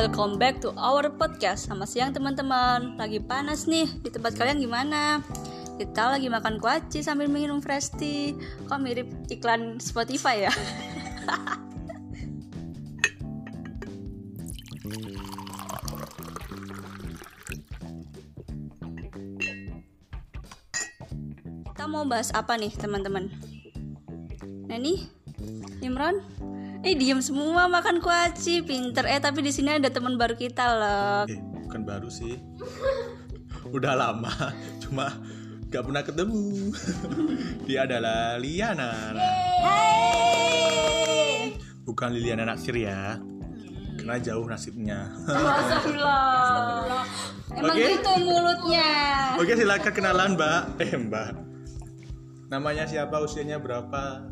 welcome back to our podcast Sama siang teman-teman Lagi panas nih, di tempat kalian gimana? Kita lagi makan kuaci sambil minum fresh tea Kok mirip iklan Spotify ya? Kita mau bahas apa nih teman-teman? Neni? Imran? Eh diem semua makan kuaci, pinter eh tapi di sini ada teman baru kita loh. Eh, bukan baru sih. Udah lama, cuma gak pernah ketemu. Dia adalah Liana. Hai. Bukan Liliana Naksir ya. Karena jauh nasibnya. Astagfirullah. Emang Oke. gitu mulutnya. Oke, silakan kenalan, Mbak. Eh, Mbak. Namanya siapa? Usianya berapa?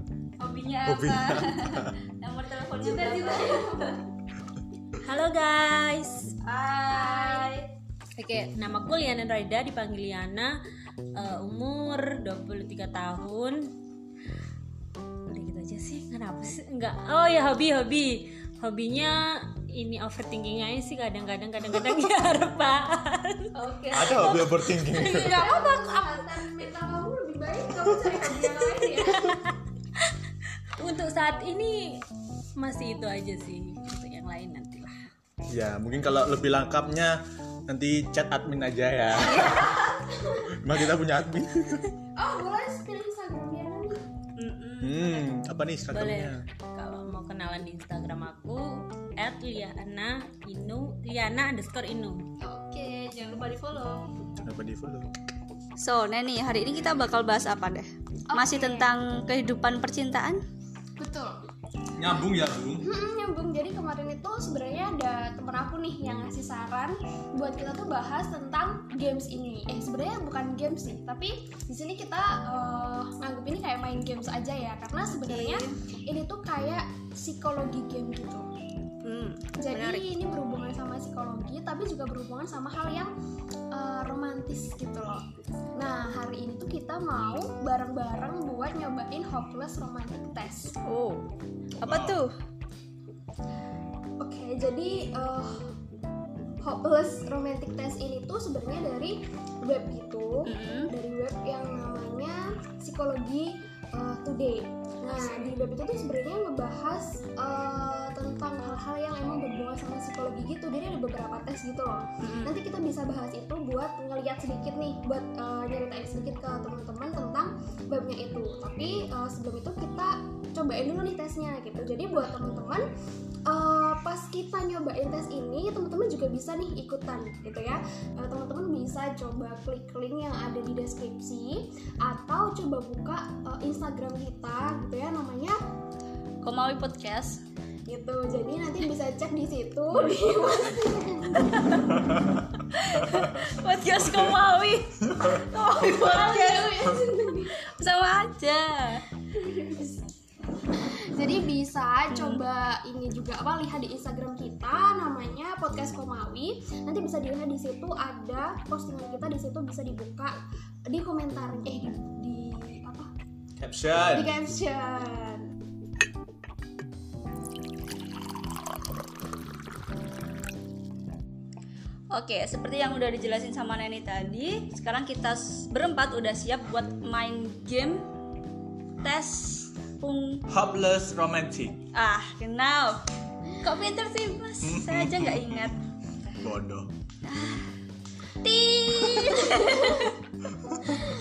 Hobinya Hobinya apa? Nomor teleponnya berapa? Halo guys. Hai. Oke, nama gue Liana Raida dipanggil Liana. Eh, umur 23 tahun. Udah gitu aja sih. Kenapa sih? Enggak. Oh ya hobi hobi. Hobinya ini overthinkingnya aja sih kadang-kadang kadang-kadang ya harapan. Oke. Ada hobi overthinking. Enggak apa-apa. kesehatan mental kamu lebih baik kamu cari hobi yang lain ya Untuk saat ini masih itu aja sih. Untuk yang lain nantilah. ya, mungkin kalau lebih lengkapnya nanti chat admin aja ya. Emang kita punya admin. oh boleh pilih instagramnya nih Hmm, apa nih Boleh. Instagramnya? Kalau mau kenalan di Instagram aku @liana inu liana underscore inu. Oke, jangan lupa di follow. Kenapa di follow? So, Neni, hari ini kita bakal bahas apa deh? Masih tentang kehidupan percintaan? Betul. Nyambung ya, Bung. Hmm, nyambung. Jadi kemarin itu sebenarnya ada temen aku nih yang ngasih saran buat kita tuh bahas tentang games ini. Eh sebenarnya bukan games sih tapi di sini kita eh, nganggep ini kayak main games aja ya. Karena sebenarnya ini tuh kayak psikologi game gitu Hmm, Jadi menarik. ini berhubungan sama psikologi, tapi juga berhubungan sama hal yang uh, romantis gitu loh. Nah hari ini tuh kita mau bareng-bareng buat nyobain hopeless romantic test. Oh, apa tuh? Oke, jadi uh, hopeless romantic test ini tuh sebenarnya dari web gitu, Mm-mm. dari web yang namanya psikologi uh, today. Nah di web itu tuh sebenarnya ngebahas uh, tentang hal-hal yang emang berhubungan sama psikologi gitu. Jadi ada beberapa tes gitu loh. Mm-mm. Nanti kita bisa bahas itu buat ngeliat sedikit nih, buat uh, nyeritain sedikit ke teman-teman tentang webnya itu. Tapi uh, sebelum itu kita cobain dulu nih tesnya gitu. Jadi buat teman-teman uh, pas kita nyobain tes ini, teman-teman juga bisa nih ikutan gitu ya. Uh, teman-teman bisa coba klik link yang ada di deskripsi atau coba buka uh, Instagram kita gitu ya namanya Komawi Podcast. gitu. Jadi nanti bisa cek di situ di Podcast Komawi. Komawi Podcast. Sama aja. Jadi bisa coba ini juga apa lihat di Instagram kita namanya podcast Komawi. Nanti bisa dilihat di situ ada postingan kita di situ bisa dibuka di komentar eh di? Di Caption. caption. Oke, seperti yang udah dijelasin sama Neni tadi, sekarang kita berempat udah siap buat main game tes pung Hopeless romantic. ah kenal. Kok pinter sih mas? Saya aja nggak ingat. Bodoh. Tit.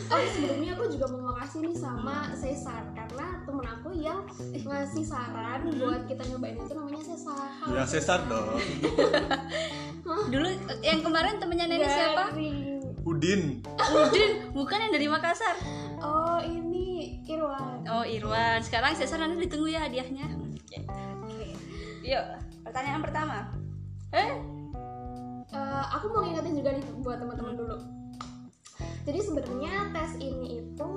Oh sebelumnya aku juga mau makasih nih sama Cesar karena temen aku yang ngasih saran buat kita nyobain itu namanya Cesar. Halo, Ya Cesar dong. Dulu yang kemarin temennya Neni siapa? Udin. Udin, bukan yang dari Makassar. Oh ini Irwan. Oh Irwan, sekarang Cesar nanti ditunggu ya hadiahnya. Oke. Yuk, pertanyaan pertama. Eh, Eh, aku mau ngingetin juga nih buat teman-teman dulu. Jadi sebenarnya tes ini itu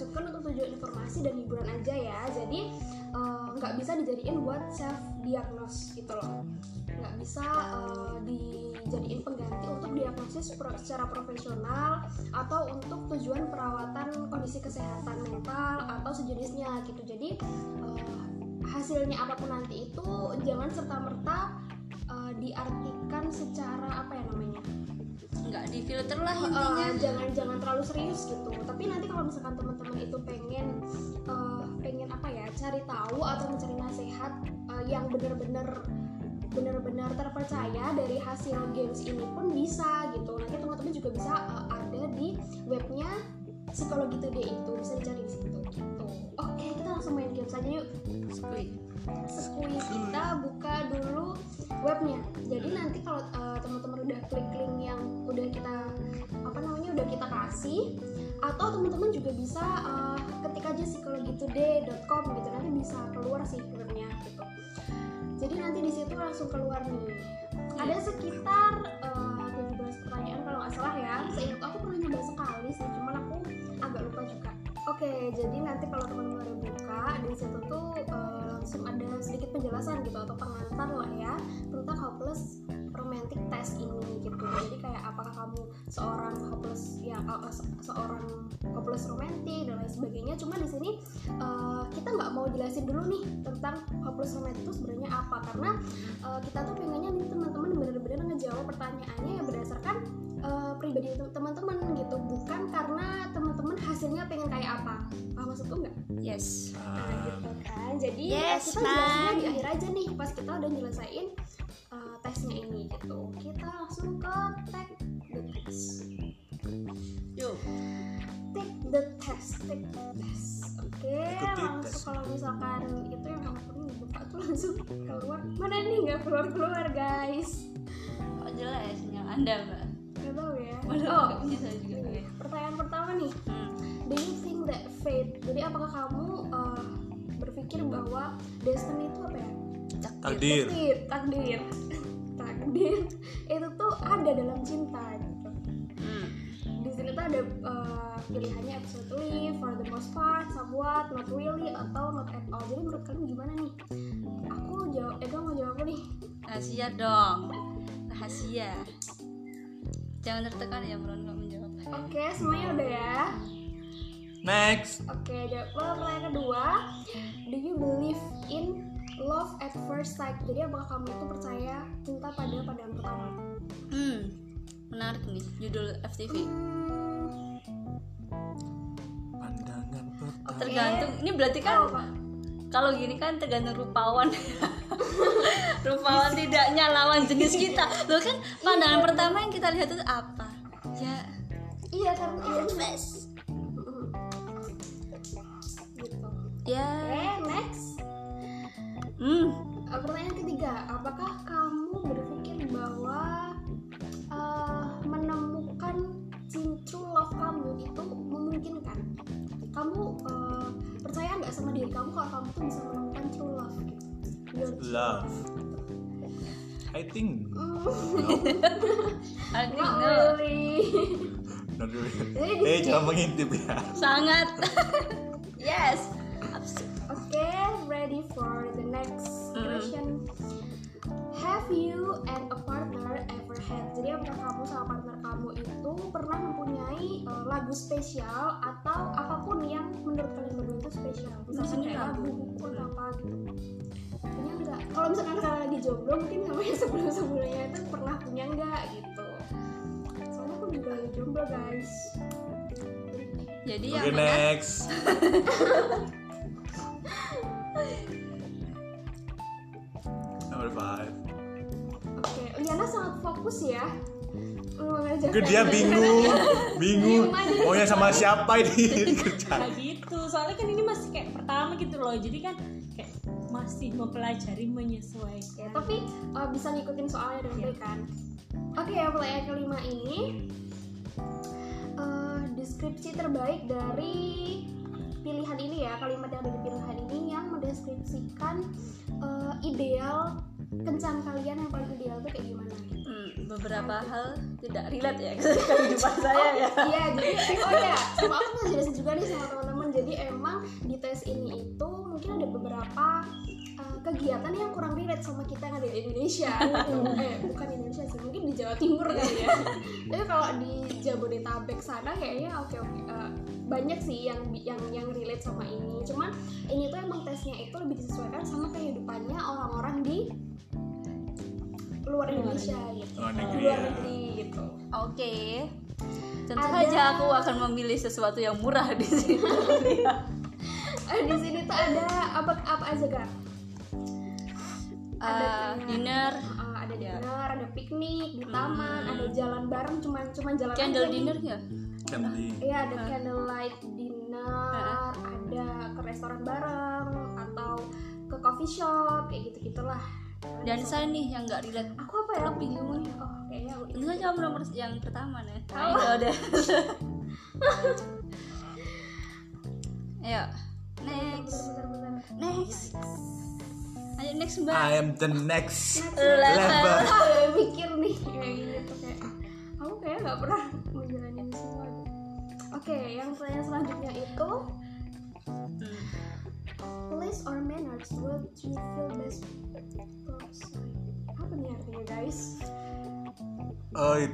dimaksudkan untuk tujuan informasi dan hiburan aja ya. Jadi eh, nggak bisa dijadiin buat self diagnose gitu loh. Nggak bisa eh, dijadiin pengganti untuk diagnosis pro- secara profesional atau untuk tujuan perawatan kondisi kesehatan mental atau sejenisnya gitu. Jadi eh, hasilnya apa pun nanti itu jangan serta merta eh, diartikan secara apa ya namanya nggak di filter lah intinya. jangan jangan terlalu serius gitu. Tapi nanti kalau misalkan teman-teman itu pengen eh, pengen apa ya cari tahu atau mencari nasihat eh, yang benar-benar benar-benar terpercaya dari hasil games ini pun bisa gitu. Nanti teman-teman juga bisa eh, ada di webnya psikologi today itu bisa dicari di situ gitu. Oke kita langsung main game saja yuk. Skui. Sekui kita buka dulu webnya. Jadi nanti kalau uh, teman-teman udah klik link yang udah kita apa namanya udah kita kasih atau teman-teman juga bisa uh, ketik aja psikologitoday.com gitu. Nanti bisa keluar sih webnya gitu. Jadi nanti di situ langsung keluar nih. Ada sekitar uh, 17 pertanyaan kalau nggak salah ya. Seingat aku pernah nyoba sekali sih lupa oke jadi nanti kalau teman-teman udah buka di situ tuh uh, langsung ada sedikit penjelasan gitu atau pengantar lah ya tentang hopeless romantic test ini gitu. Jadi kayak apakah kamu seorang hopeless ya uh, se- seorang hopeless romantic dan lain sebagainya. Cuma di sini uh, kita nggak mau jelasin dulu nih tentang hopeless romantic itu sebenarnya apa. Karena uh, kita tuh pengennya nih teman-teman benar-benar ngejawab pertanyaannya yang berdasarkan uh, pribadi te- teman-teman gitu. Bukan karena teman-teman hasilnya pengen kayak apa. Paham maksudku nggak? Yes. Nah, Ah, gitu kan. Jadi Yes, kita jelasinnya di akhir aja nih pas kita udah nyelesain uh, tesnya ini gitu. Kita langsung ke take the test take the test. Oke Ikuti langsung tes. kalau misalkan itu yang kamu kuning buka tuh langsung keluar. Mana nih? Nggak keluar keluar guys. Kok jelas sinyal anda mbak. Nggak tahu ya. Waduh, oh bisa juga ini, pertanyaan pertama nih. Hmm. Do you think that fate? Jadi apakah kamu uh, berpikir bahwa destiny itu apa ya? takdir. Takdir, takdir, takdir. Itu tuh ada dalam cinta. Tuh ada uh, pilihannya absolutely, for the most part, somewhat, not really, atau not at all. Jadi menurut kalian gimana nih? Aku jawab, Ega mau jawab apa nih? rahasia dong rahasia jangan tertekan ya Bron nggak menjawab Oke, semuanya udah ya. next Oke, jawab pertanyaan kedua. Do you believe in love at first sight? Jadi apakah kamu itu percaya cinta pada pandangan pertama? hmm menarik nih judul FTV Hmm, pandangan pertama. Tergantung ini berarti kan kalau gini kan tergantung rupawan. Rupawan tidaknya lawan jenis kita. Lo kan pandangan pertama yang kita lihat itu apa? Ya. Iya kan? Iya. Best Mm-mm. Gitu. ya. Next. hmm. Uh, pertanyaan ketiga, apakah love I think Mm, I think not no. really. not really. Eh jangan mengintip ya sangat yes Oke, ready for the next Mm. question. Have you and a partner ever had? Jadi apakah kamu sama partner kamu itu pernah mempunyai uh, lagu spesial atau apa pun yang menurut kalian berdua itu spesial? Sini kayak lagu. lagu, buku atau apa gitu. Punya enggak? Kalau misalkan kalian lagi jomblo mungkin sama yang sebelum-sebelumnya itu pernah punya enggak gitu. Soalnya aku juga lagi jomblo guys. jadi oke yang mana next number five Oke, Liana sangat fokus ya. Mungkin dia bingung, bingung. Aja. Maunya sama siapa ini kerja? Kayak gitu soalnya kan ini masih kayak pertama gitu loh jadi kan kayak masih mempelajari menyesuaikan Ya, tapi uh, bisa ngikutin soalnya dengan baik kan. Oke, ya pertanyaan kelima ini uh, deskripsi terbaik dari pilihan ini ya kalimat yang ada di pilihan ini yang mendeskripsikan uh, ideal kencan kalian yang paling ideal tuh kayak gimana? Hmm, beberapa hal tidak relate ya ke kehidupan saya ya Iya, jadi oh ya, sama aku mau jelasin juga nih sama teman-teman. Jadi emang di tes ini itu ada beberapa uh, kegiatan yang kurang relate sama kita yang ada di Indonesia. eh, bukan di Indonesia sih, mungkin di Jawa Timur kali ya. Tapi kalau di Jabodetabek sana kayaknya oke oke uh, banyak sih yang yang yang relate sama ini. Cuman ini tuh emang tesnya itu lebih disesuaikan sama kehidupannya orang-orang di luar Indonesia gitu Luar di negeri, luar ya. negeri gitu Oke. Tentu Ada. saja aku akan memilih sesuatu yang murah di sini. eh, di sini tuh ada apa apa aja kan Eh, dinner, Uh, ada Ya. dinner, ada piknik di taman, ada jalan bareng cuman cuman jalan candle aja dinner ya? Iya ada candlelight dinner, ada ke restoran bareng atau ke coffee shop kayak gitu gitulah. Dan saya nih yang nggak relate. Aku apa ya? Lebih Bingung nih. Oh kayaknya aku Tentu saja nomor yang pertama nih. Oh. Ayo udah. Ayo. Next. Next. Ayo next mbak. I am the next Level. mikir nih kayak gitu kayak aku kayak nggak pernah menjalani semua. Oke, yang pertanyaan selanjutnya itu place or manners would you feel best? Apa nih artinya guys? Eh,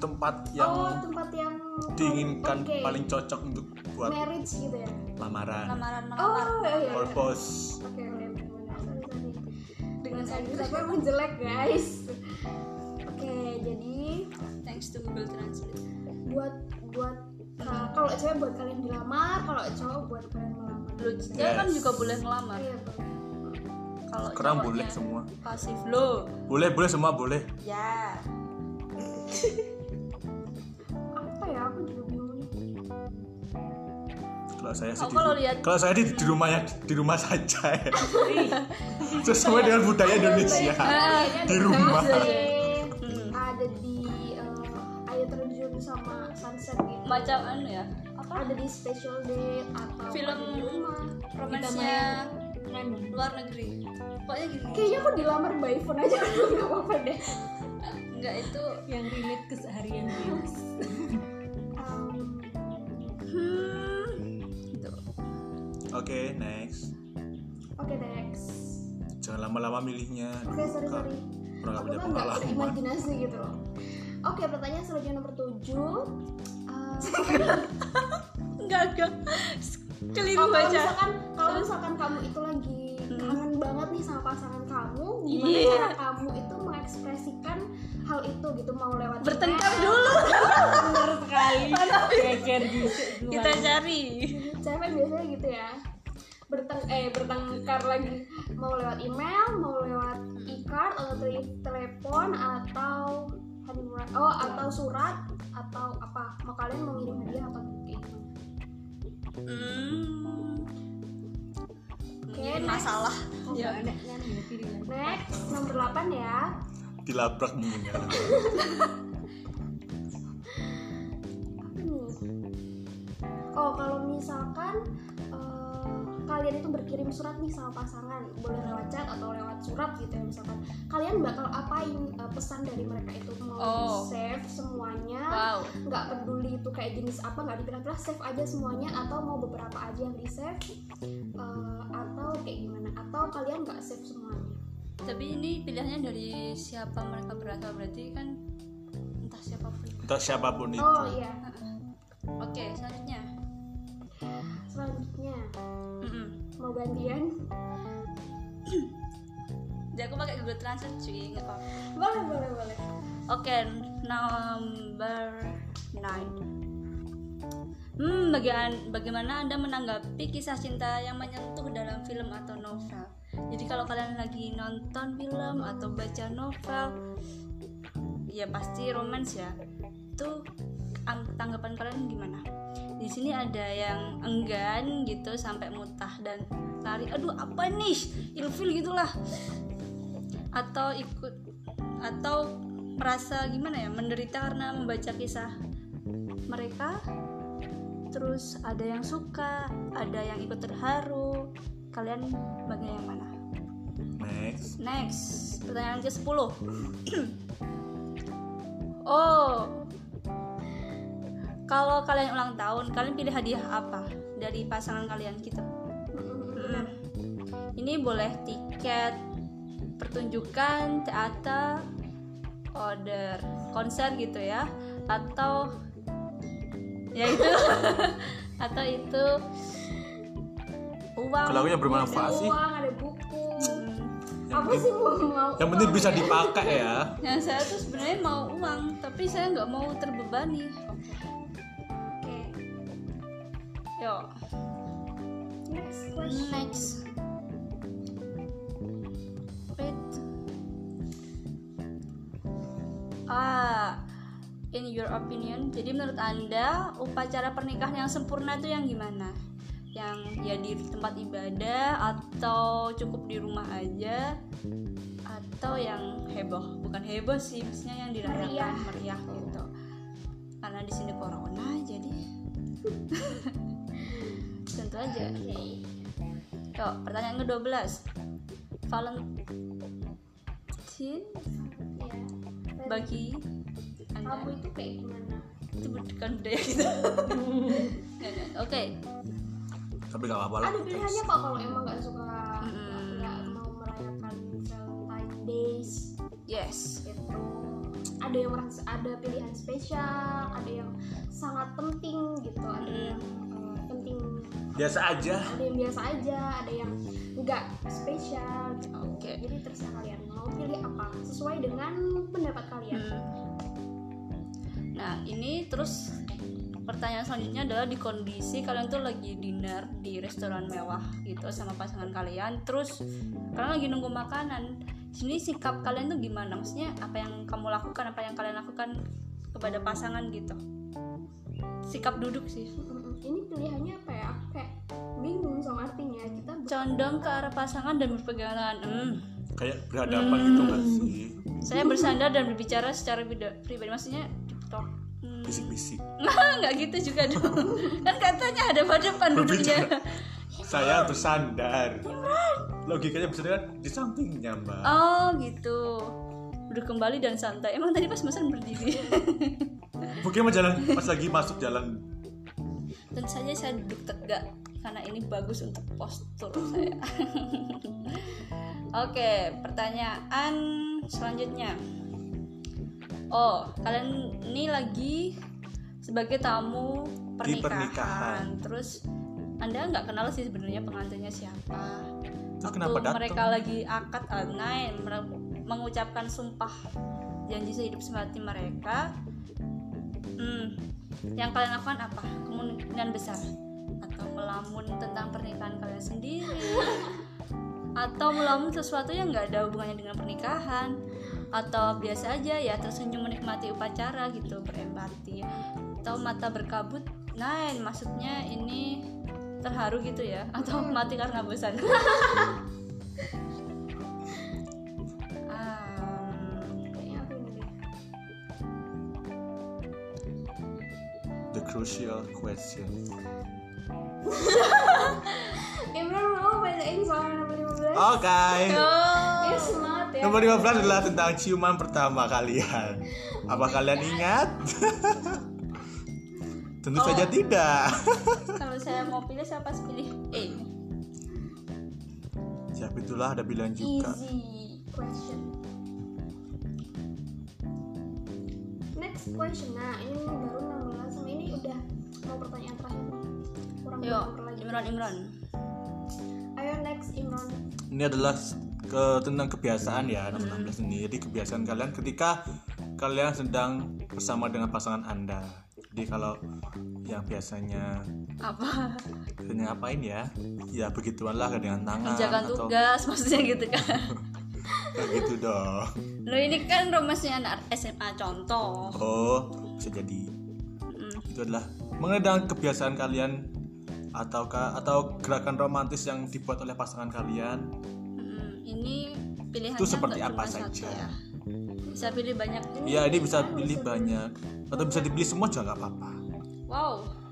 tempat yang oh tempat yang diinginkan Oke. paling cocok untuk buat marriage gitu ya? Lamaran. Lamaran Oh melamar. iya iya. Purpose. Oke oke sorry sorry. Dengan saya aku emang jelek guys. Oke jadi Thanks to Google Translate. buat buat uh, kalau cewek buat kalian dilamar, kalau cowok buat kalian melamar. Lu cewek kan Yes. juga boleh ngelamar. Iya boleh. Kalau boleh semua. Pasif lo. Boleh, boleh semua boleh. Ya. Apa Kalau saya sih di, kalau lihat- kalau saya di, di rumahnya di rumah saja ya. Sesuai dengan budaya Indonesia. Kayaknya Di rumah. Hmm. ada di uh, air terjun sama sunset gitu. Macam anu ya. Apa? Ada di special date atau Film ada di rumah. romansnya luar negeri. Pokoknya gini. Kayaknya aku dilamar by phone aja nggak apa-apa deh. Enggak itu yang relate keseharian. Um, hmm. Oke, next. Oke next. Jangan lama-lama milihnya. Oke sorry Kak, sorry. Kurang Aku punya kan nggak pengalaman. berimajinasi gitu loh. Oke pertanyaan selanjutnya nomor 7 Enggak, enggak. Keliru kalau aja. misalkan kalau misalkan kamu itu lagi kangen banget nih sama pasangan kamu, gimana Iya. cara kamu itu mengekspresikan hal itu gitu mau lewat Bertengkar dulu. Benar sekali. Geger gitu. Kita cari. Cewek biasanya gitu ya berteng eh bertengkar lagi mau lewat email mau lewat e-card atau tele- telepon atau hadiah oh atau surat atau apa mau kalian mau ngirim hadiah apa kayak gitu Hmm. Oke, next. masalah. Oh, Ya. next nomor 8 ya Dilabrak mungkin ya. oh kalau misalkan eh, kalian itu berkirim surat nih sama pasangan boleh lewat chat atau lewat surat gitu ya misalkan kalian bakal apain eh, pesan dari mereka itu mau Oh. save semuanya Wow. nggak peduli itu kayak jenis apa nggak dipilah-pilah save aja semuanya atau mau beberapa aja yang di save eh, atau kayak gimana atau kalian nggak save semuanya Tapi ini pilihannya dari siapa mereka berasal berarti kan entah siapa pun. Entah siapa pun itu. oh iya Oke, selanjutnya. Selanjutnya Mm-mm. mau gantian Jadi aku pakai Google Translate cuy, nggak apa-apa. boleh boleh boleh Oke, number 9 Hmm, bagian, bagaimana Anda menanggapi kisah cinta yang menyentuh dalam film atau novel? Jadi kalau kalian lagi nonton film atau baca novel, ya pasti romance ya. Itu ang- tanggapan kalian gimana? Di sini ada yang enggan gitu sampai mutah dan lari, aduh apa nih, ilfil gitulah. Atau ikut atau merasa gimana ya menderita karena membaca kisah mereka. Terus ada yang suka ada yang ikut terharu. Kalian bagian yang mana? Next. next. Pertanyaan ke 10 oh kalau kalian ulang tahun kalian pilih hadiah apa dari pasangan kalian gitu? Hmm. ini boleh tiket pertunjukan teater order konser gitu ya. Atau ya itu. Atau itu uang. Kalau yang bermanfaat sih, uang ada buku. Hmm, apa sih mau mau Yang penting bisa dipakai ya. yang saya tuh sebenarnya mau uang tapi saya nggak mau terbebani yuk. Next question. Next. Wait. Ah in your opinion jadi menurut anda upacara pernikahan yang sempurna itu yang gimana? Yang ya di tempat ibadah atau cukup di rumah aja atau yang heboh? Bukan heboh sih maksudnya yang dirayakan Meriah. meriah gitu. Karena di sini corona jadi tentu aja. Oke Yuk, pertanyaan ke-12. Valentine ya bagi kamu Anda itu kayak gimana? Itu bukan budaya kita nggak. Oke, Tapi gak apa-apa lah. ada pilihannya kok kalau emang nggak suka mau merayakan Valentine Days yes. Gitu. Ada yang merasa ada pilihan spesial ada yang sangat penting gitu ada yang penting Biasa aja. ada yang biasa aja ada yang nggak spesial gitu Oke. jadi terserah kalian mau pilih apa sesuai dengan pendapat kalian Hmm. Nah, ini terus pertanyaan selanjutnya adalah di kondisi kalian tuh lagi dinner di restoran mewah gitu sama pasangan kalian, terus kalian lagi nunggu makanan. Sini sikap kalian tuh gimana? Maksudnya apa yang kamu lakukan, apa yang kalian lakukan kepada pasangan gitu? Sikap duduk sih. Ini pilihannya apa ya aku kayak bingung sama artinya kita Condong ke arah pasangan dan berpegangan tangan. Hmm. Kayak berhadapan gitu gak sih? Saya bersandar dan berbicara secara pribadi, maksudnya TikTok. Hmm. Bisik-bisik. nggak gitu juga dong kan katanya ada hadapan duduknya. Saya bersandar. Logikanya bersandar kan di sampingnya mbak. oh gitu duduk kembali dan santai emang tadi pas pesan berdiri Mungkin mau jalan pas lagi masuk jalan. Tentu saja saya duduk tegak karena ini bagus untuk postur saya. Oke pertanyaan selanjutnya. Oh kalian ini lagi sebagai tamu Di pernikahan, pernikahan. terus anda nggak kenal sih sebenarnya pengantinnya siapa? Terus waktu kenapa mereka lagi akad online mere- mengucapkan sumpah janji sehidup semati mereka hmm, yang kalian lakukan apa? Kemungkinan besar? Atau melamun tentang pernikahan kalian sendiri? Atau melamun sesuatu yang nggak ada hubungannya dengan pernikahan? Atau biasa aja ya tersenyum menikmati upacara gitu berempati. Atau mata berkabut nah maksudnya ini terharu gitu ya? Atau mati karena bosan crucial question. Imran mau bacain soal nomor 15 Oke. ya ya Nomor 15 adalah tentang ciuman pertama kalian. Apa kalian ingat? Tentu Oh. saja tidak. kalau saya mau pilih saya pasti pilih A Siapa itulah ada bilang juga. easy question next question nah ini baru 16 sama ini mau pertanyaan terakhir. Kurang lagi Imran Imran. Ayo next Imran. Ini adalah ke tentang kebiasaan ya nomor 16 ini. Jadi kebiasaan kalian ketika kalian sedang bersama dengan pasangan Anda. Jadi kalau yang biasanya apa? biasanya ngapain ya? Ya begituan lah dengan tangan menjalankan atau tugas maksudnya gitu kan. Kayak gitu dong. lo ini kan romasnya anak SMA contoh. Oh, bisa jadi. Mm, itu adalah mengenai dengan kebiasaan kalian ataukah atau gerakan romantis yang dibuat oleh pasangan kalian? Mm, ini pilihannya Itu seperti apa saja? ya. bisa pilih banyak ya ini bisa pilih banyak. Atau bisa dipilih semua juga nggak apa-apa. Wow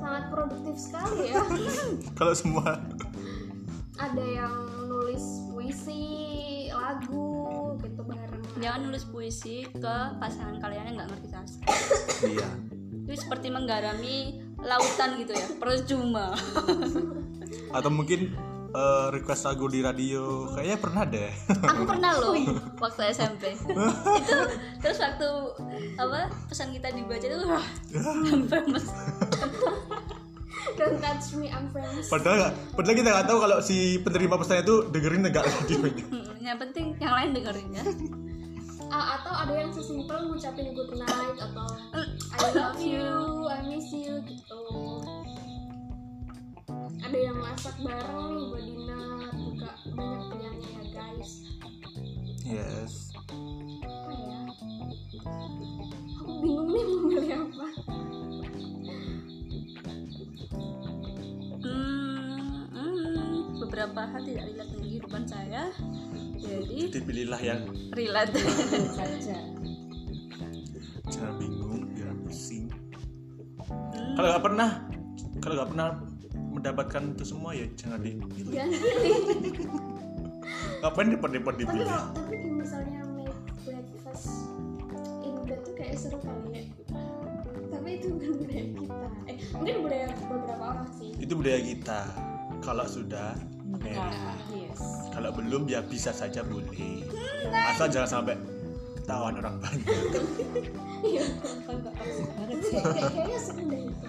sangat produktif sekali ya. Kalau semua. Ada yang nulis puisi lagu gitu bareng. Jangan nulis puisi ke pasangan kalian yang nggak ngerti sastra iya itu seperti menggarami lautan gitu ya percuma. Atau mungkin eh, request lagu di radio. Kayaknya pernah deh. Aku pernah loh waktu SMP itu terus waktu apa pesan kita dibaca itu sampai mes don't touch me I'm friends padahal nggak- padahal kita nggak tahu kalau si penerima pesannya itu dengerin nggak radionya. Yang penting yang lain dengerin ya Ah, atau ada yang sesimpel ngucapin good night atau I love you, I miss you gitu. Ada yang masak bareng nih buat dinner juga banyak pilihannya ya guys. yes Apa ya? Aku bingung nih mau milih apa. Hmm, hmm, beberapa hal tidak relate dengan kehidupan saya jadi dipilihlah yang relate saja jangan bingung jangan pusing Hmm, kalau nggak pernah kalau nggak pernah mendapatkan itu semua ya jangan dipilih Jangan pilih. ngapain tapi dipilih tapi kayak misalnya make breakfast in bed tuh kayak seru kali ya. Tapi itu bukan budaya kita. Eh mungkin budaya beberapa orang sih. itu budaya kita kalau sudah married Nah, yes. kalau belum ya bisa saja boleh. Asal jangan sampai ketahuan orang banyak. Iya. kan kayaknya itu.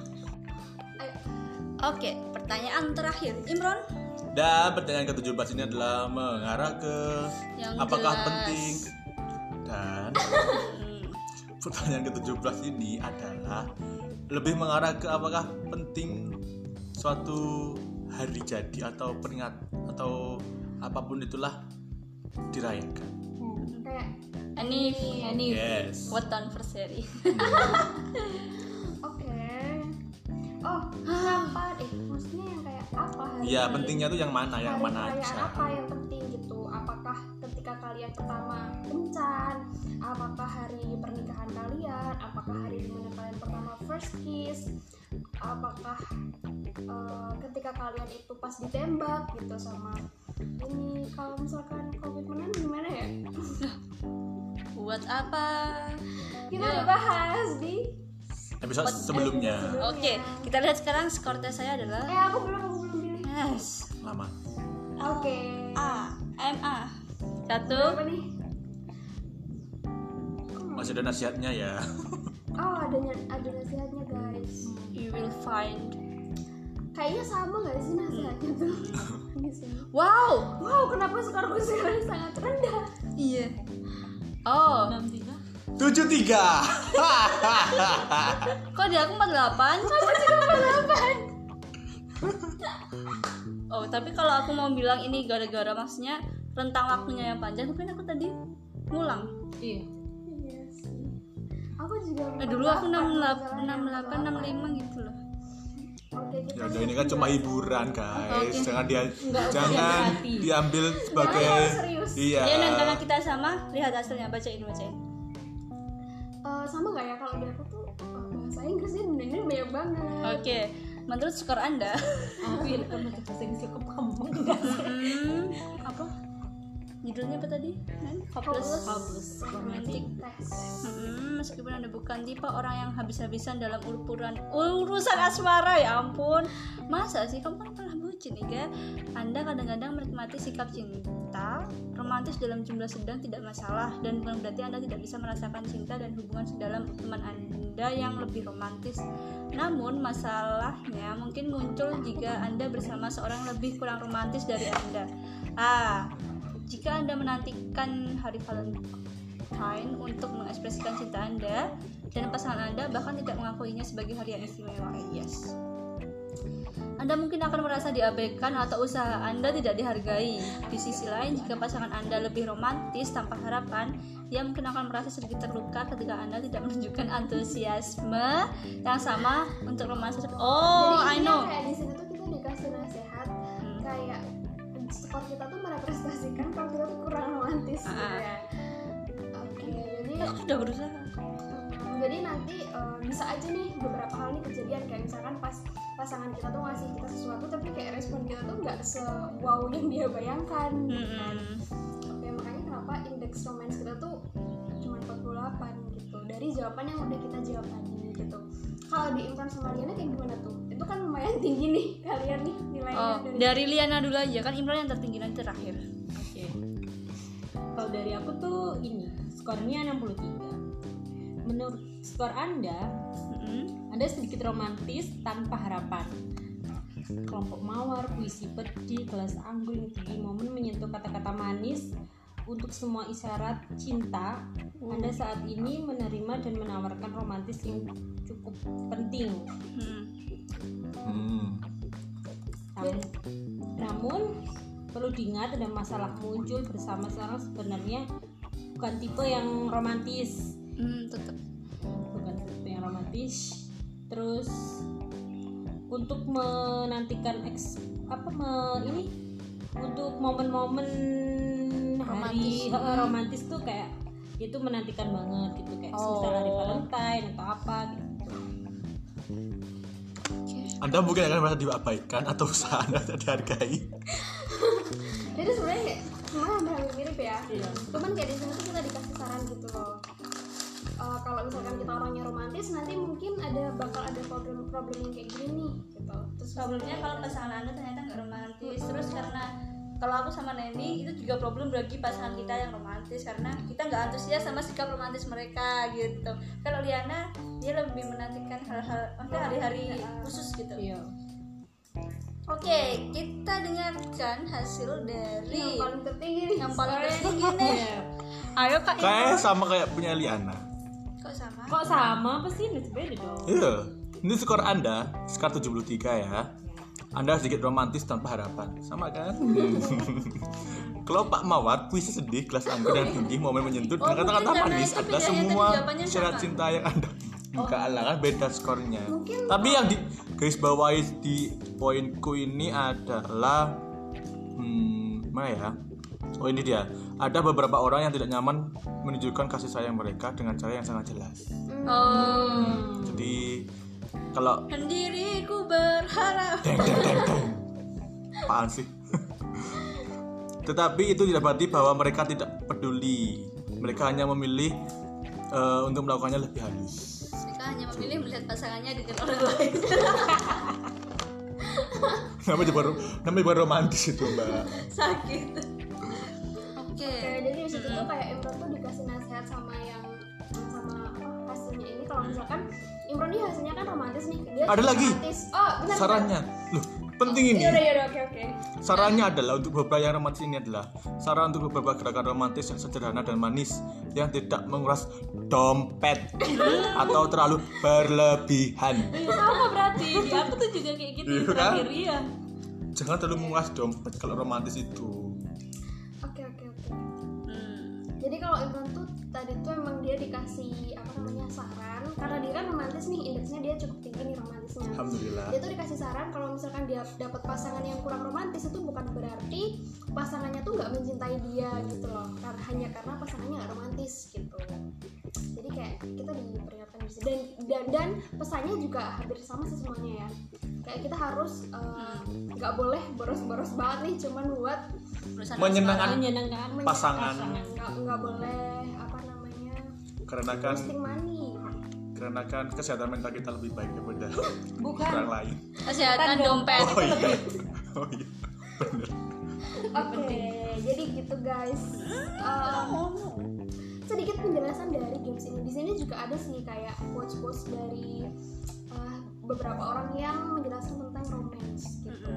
Oke pertanyaan terakhir. Imron? Dan pertanyaan ke-17 ini adalah mengarah ke yang apakah jelas. penting? Dan Hmm, pertanyaan ke-17 ini adalah lebih mengarah ke apakah penting suatu hari jadi atau peringat atau apa pun itulah dirayakan kayak Anif ini yes what anniversary oke. Oh, kapan? Eh, maksudnya yang kayak apa hari? ya pentingnya tuh yang mana yang hari mana aja apa yang penting gitu? Apakah ketika kalian pertama kencan? Apakah hari pernikahan kalian? Apakah hari di mana kalian pertama first kiss? Apakah eh, ketika kalian itu pas ditembak gitu sama ini kalau misalkan komitmenan gimana ya? buat apa Kita udah bahas di episode sebelumnya oke kita lihat sekarang skor tes saya adalah Eh aku belum aku belum pilih. yes lama Oke. A M A satu Apa nih? Masih ada nasihatnya ya. Oh ada ada nasihatnya guys. you will find. Kayaknya sama gak sih nasihatnya tuh? Iya sih. wow. Wow kenapa skorku sekarang sangat rendah? iya. Oh. Enam tiga. Tujuh tiga kok di aku 48 oh tapi kalau aku mau bilang ini gara-gara maksudnya rentang waktunya yang panjang tapi kan aku tadi ngulang. Iya Iya juga. eh, dulu aku 48, 68 68 gitu loh. Oke ya udah ini kan cuma hiburan guys. Oke. jangan dia Nggak jangan hati. diambil sebagai iya. Ya karena kita sama lihat hasilnya bacain bacain. Eh, sama gak ya? Kalau di aku tuh oh, bahasa Inggrisnya bener-bener banyak banget. oke menurut skor anda? Aku ya kan baca bahasa Inggris cukup hmm, apa judulnya apa tadi? Kan hopeless. Hopeless. Romantic Tes. Hmm, meskipun anda bukan tipe orang yang habis-habisan dalam urusan urusan asmara ya ampun. Masa sih? Kamu kan pernah bucin nih kan anda kadang-kadang menikmati sikap cinta romantis dalam jumlah sedang tidak masalah dan bukan berarti anda tidak bisa merasakan cinta dan hubungan sedalam teman anda yang lebih romantis. Namun masalahnya mungkin muncul jika anda bersama seorang lebih kurang romantis dari anda. Ah jika anda menantikan hari Valentine untuk mengekspresikan cinta Anda dan pasangan Anda bahkan tidak mengakuinya sebagai hari yang istimewa. Yes. Anda mungkin akan merasa diabaikan atau usaha Anda tidak dihargai. Di sisi lain, jika pasangan Anda lebih romantis tanpa harapan, ia mungkin akan merasa sedikit terluka ketika Anda tidak menunjukkan antusiasme yang sama untuk romantis. Oh, I Jadi intinya know. kayak di sini tuh kita dikasih nasihat Hmm. kayak skor kita tuh merepresentasikan kalau kita tuh kurang romantis gitu Ah. ya. Oke, jadi Aku sudah berusaha. Hmm, jadi nanti eh, bisa aja nih beberapa hal nih kejadian kayak misalkan pas pasangan kita tuh ngasih kita sesuatu tapi kayak respon kita tuh nggak se wow yang dia bayangkan gitu kan. Mm-mm. Oke, makanya kenapa indeks romance kita tuh cuma 48 gitu dari jawaban yang udah kita jawab tadi gitu. Kalau di Imran sama Liana kayak gimana tuh? Itu kan lumayan tinggi nih kalian nih nilainya Oh, dari dari Liana dulu aja kan Imran yang tertinggi nanti terakhir. Oke. Kalau dari aku tuh ini skornya 63. Menurut skor Anda, Mm-mm. Anda sedikit romantis tanpa harapan. Kelompok mawar, puisi pedih, kelas anggun, tinggi momen menyentuh kata-kata manis, untuk semua isyarat cinta, Anda saat ini menerima dan menawarkan romantis yang cukup penting. Hmm. Hmm. Namun, namun perlu diingat ada masalah muncul bersama sekarang sebenarnya bukan tipe yang romantis, Hmm, tetap. bukan tipe yang romantis. Terus untuk menantikan eks apa me- ini untuk momen-momen hari Romantis. eh, romantis tuh kayak itu menantikan banget gitu kayak Oh. misal hari Valentine atau apa gitu. Anda mungkin akan merasa diabaikan atau usaha Anda tidak dihargai. jadi sebenarnya kayak semuanya hampir mirip ya Iya. cuman kayak di sini tuh kita dikasih saran gitu loh Eh, kalau misalkan kita orangnya romantis nanti mungkin ada bakal ada problem problem yang kayak gini nih gitu terus problemnya kalau pasangan anda ternyata nggak romantis terus karena kalau aku sama Neni itu juga problem bagi pasangan kita yang romantis karena kita nggak antusias sama sikap romantis mereka gitu kalau Liana dia lebih menantikan hal-hal maksudnya hari-hari khusus gitu Iya. oke kita dengarkan hasil dari yang paling tertinggi nih yang paling tertinggi nih Iya. ayo kak Kayak sama kayak punya Liana. kok sama Kok sama apa sih? Nah, beda dong. Iya. Ini skor Anda, skor 73 ya. Anda sedikit romantis tanpa harapan. Sama kan? Kalau Pak Mawar, puisi sedih, gelas anggur yang tinggi, momen menyentuh Oh, dengan kata-kata manis adalah semua syarat cinta yang Anda Enggak lah kan beda skornya. Mungkin Tapi yang di garis bawahi di poinku ini adalah hmm, mana ya? Oh ini dia. Ada beberapa orang yang tidak nyaman menunjukkan kasih sayang mereka dengan cara yang sangat jelas. oh Jadi kalau dan diriku berharap deng deng deng deng. Apaan sih? Tetapi itu tidak berarti bahwa mereka tidak peduli. Mereka hanya memilih eh, untuk melakukannya lebih halus. mereka hanya memilih melihat pasangannya dengan orang lain Namanya baru namanya baru romantis itu mbak. sakit oke Kayak jadi di situ tuh kayak Imron tuh dikasih nasihat sama yang sama apa hasilnya ini kalau misalkan Imron ini hasilnya kan romantis nih dia Ada lagi? romantis. oh benar Sarannya, loh penting ini. ya udah ya udah oke oke Sarannya adalah untuk beberapa yang romantis ini adalah saran untuk beberapa gerakan romantis yang sederhana dan manis yang tidak menguras dompet atau terlalu berlebihan. sama berarti di aku tuh juga kayak gitu Iya kan? terakhir ya Jangan terlalu menguras dompet kalau romantis itu. oke oke oke Hmm. jadi kalau Imron tuh tadi tuh emang dia dikasih apa namanya saran. Karena dia kan romantis nih indeksnya dia cukup tinggi nih romantisnya. Alhamdulillah. dia tuh dikasih saran kalau misalkan dia dapat pasangan yang kurang romantis itu bukan berarti pasangannya tuh nggak mencintai dia gitu loh. Karena hanya karena pasangannya nggak romantis gitu. Jadi kayak kita diperingatkan di sini. Dan, dan dan pesannya juga hampir sama sih semuanya ya. Kayak kita harus eh, nggak boleh boros-boros banget nih cuman buat Menyenangkan menyenangkan pasangan. nggak boleh karena kan karena kan kesehatan mental kita lebih baik daripada bukan orang lain. kesehatan dompet Oh iya. Oh iya. Bener. oke jadi gitu guys Eh, sedikit penjelasan dari games ini. Di sini juga ada sih kayak quotes-quotes dari uh, beberapa orang yang menjelaskan tentang romance gitu.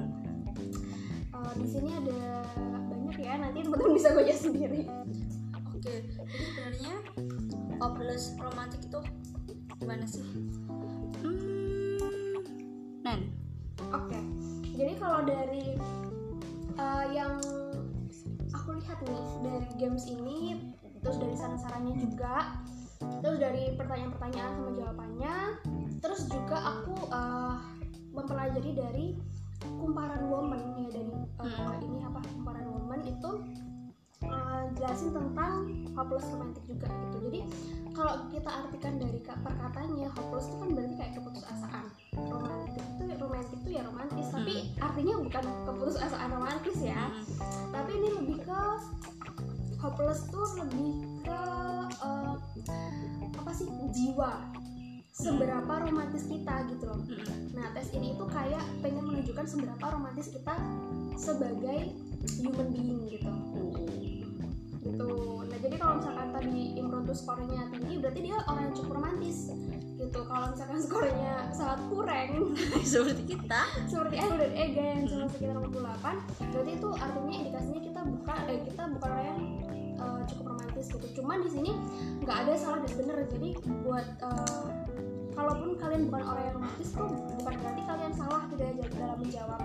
Uh, di sini ada banyak ya. Nanti teman-teman bisa baca sendiri. oke jadi sebenarnya hopeless romantic itu gimana sih hmm Nan Oke. Jadi kalau dari uh, yang aku lihat nih dari games ini, terus dari saran-sarannya juga, terus dari pertanyaan-pertanyaan sama jawabannya, terus juga aku uh, mempelajari dari kumparan woman ya dari uh, ini apa kumparan woman itu uh, jelasin tentang hopeless romantic juga gitu. Kalau kita artikan dari ka- perkataannya hopeless itu kan berarti kayak keputusasaan. Romantic itu romantic itu ya romantis, tapi artinya bukan keputusasaan romantis ya. Tapi ini lebih ke hopeless tuh lebih ke uh, apa sih jiwa seberapa romantis kita gitu loh. Nah tes ini itu kayak pengen menunjukkan seberapa romantis kita sebagai human being gitu. Gitu. Nah jadi kalau misalkan tadi Imron tuh skornya tinggi, berarti dia orang yang cukup romantis gitu. Kalau misalkan skornya sangat kurang, seperti kita seperti Ego dan Ega yang cuma sekitar 48 berarti itu artinya indikasinya kita bukan eh kita bukan orang yang cuman di sini nggak ada salah dan benar jadi buat eh, kalaupun kalian bukan orang yang romantis tuh bukan berarti kalian salah gitu ya dalam menjawab.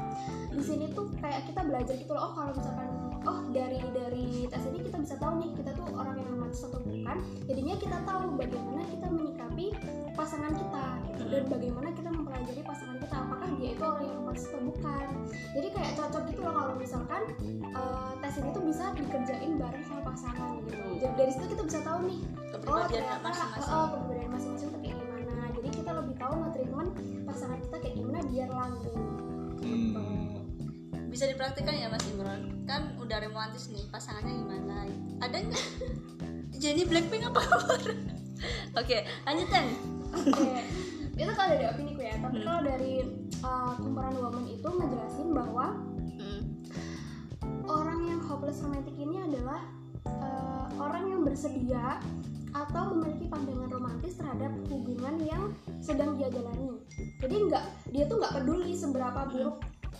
Di sini tuh kayak kita belajar gitu loh oh kalau misalkan oh dari dari tes ini kita bisa tahu nih kita tuh orang yang romantis atau bukan jadinya kita tahu bagaimana kita menyikapi pasangan kita gitu. Dan bagaimana kita mempelajari pasangan kita apakah dia itu orang yang romantis atau bukan. Jadi kayak cocok gitu loh kalau misalkan eh, tes ini tuh bisa dikerjain bareng sama pasangan gitu. Jadi dari situ kita bisa tahu nih oh ternyata masing-masing. oh, kepribadian masing-masing lebih tahu nge-treatment pasangan kita kayak gimana biar langgeng. Hmm. bisa dipraktikkan ya Mas Imron? Kan udah romantis nih pasangannya gimana? Ada nggak? Jenny Blackpink apa kabar? Oke lanjutan. Oke, itu kalau dari opini ku ya. Tapi kalau dari uh, kumpulan woman itu ngejelasin bahwa Hmm. orang yang hopeless romantic ini adalah uh, orang yang bersedia atau memiliki pandangan romantis terhadap hubungan yang sedang dia jalani. Jadi nggak dia tuh nggak peduli seberapa buruk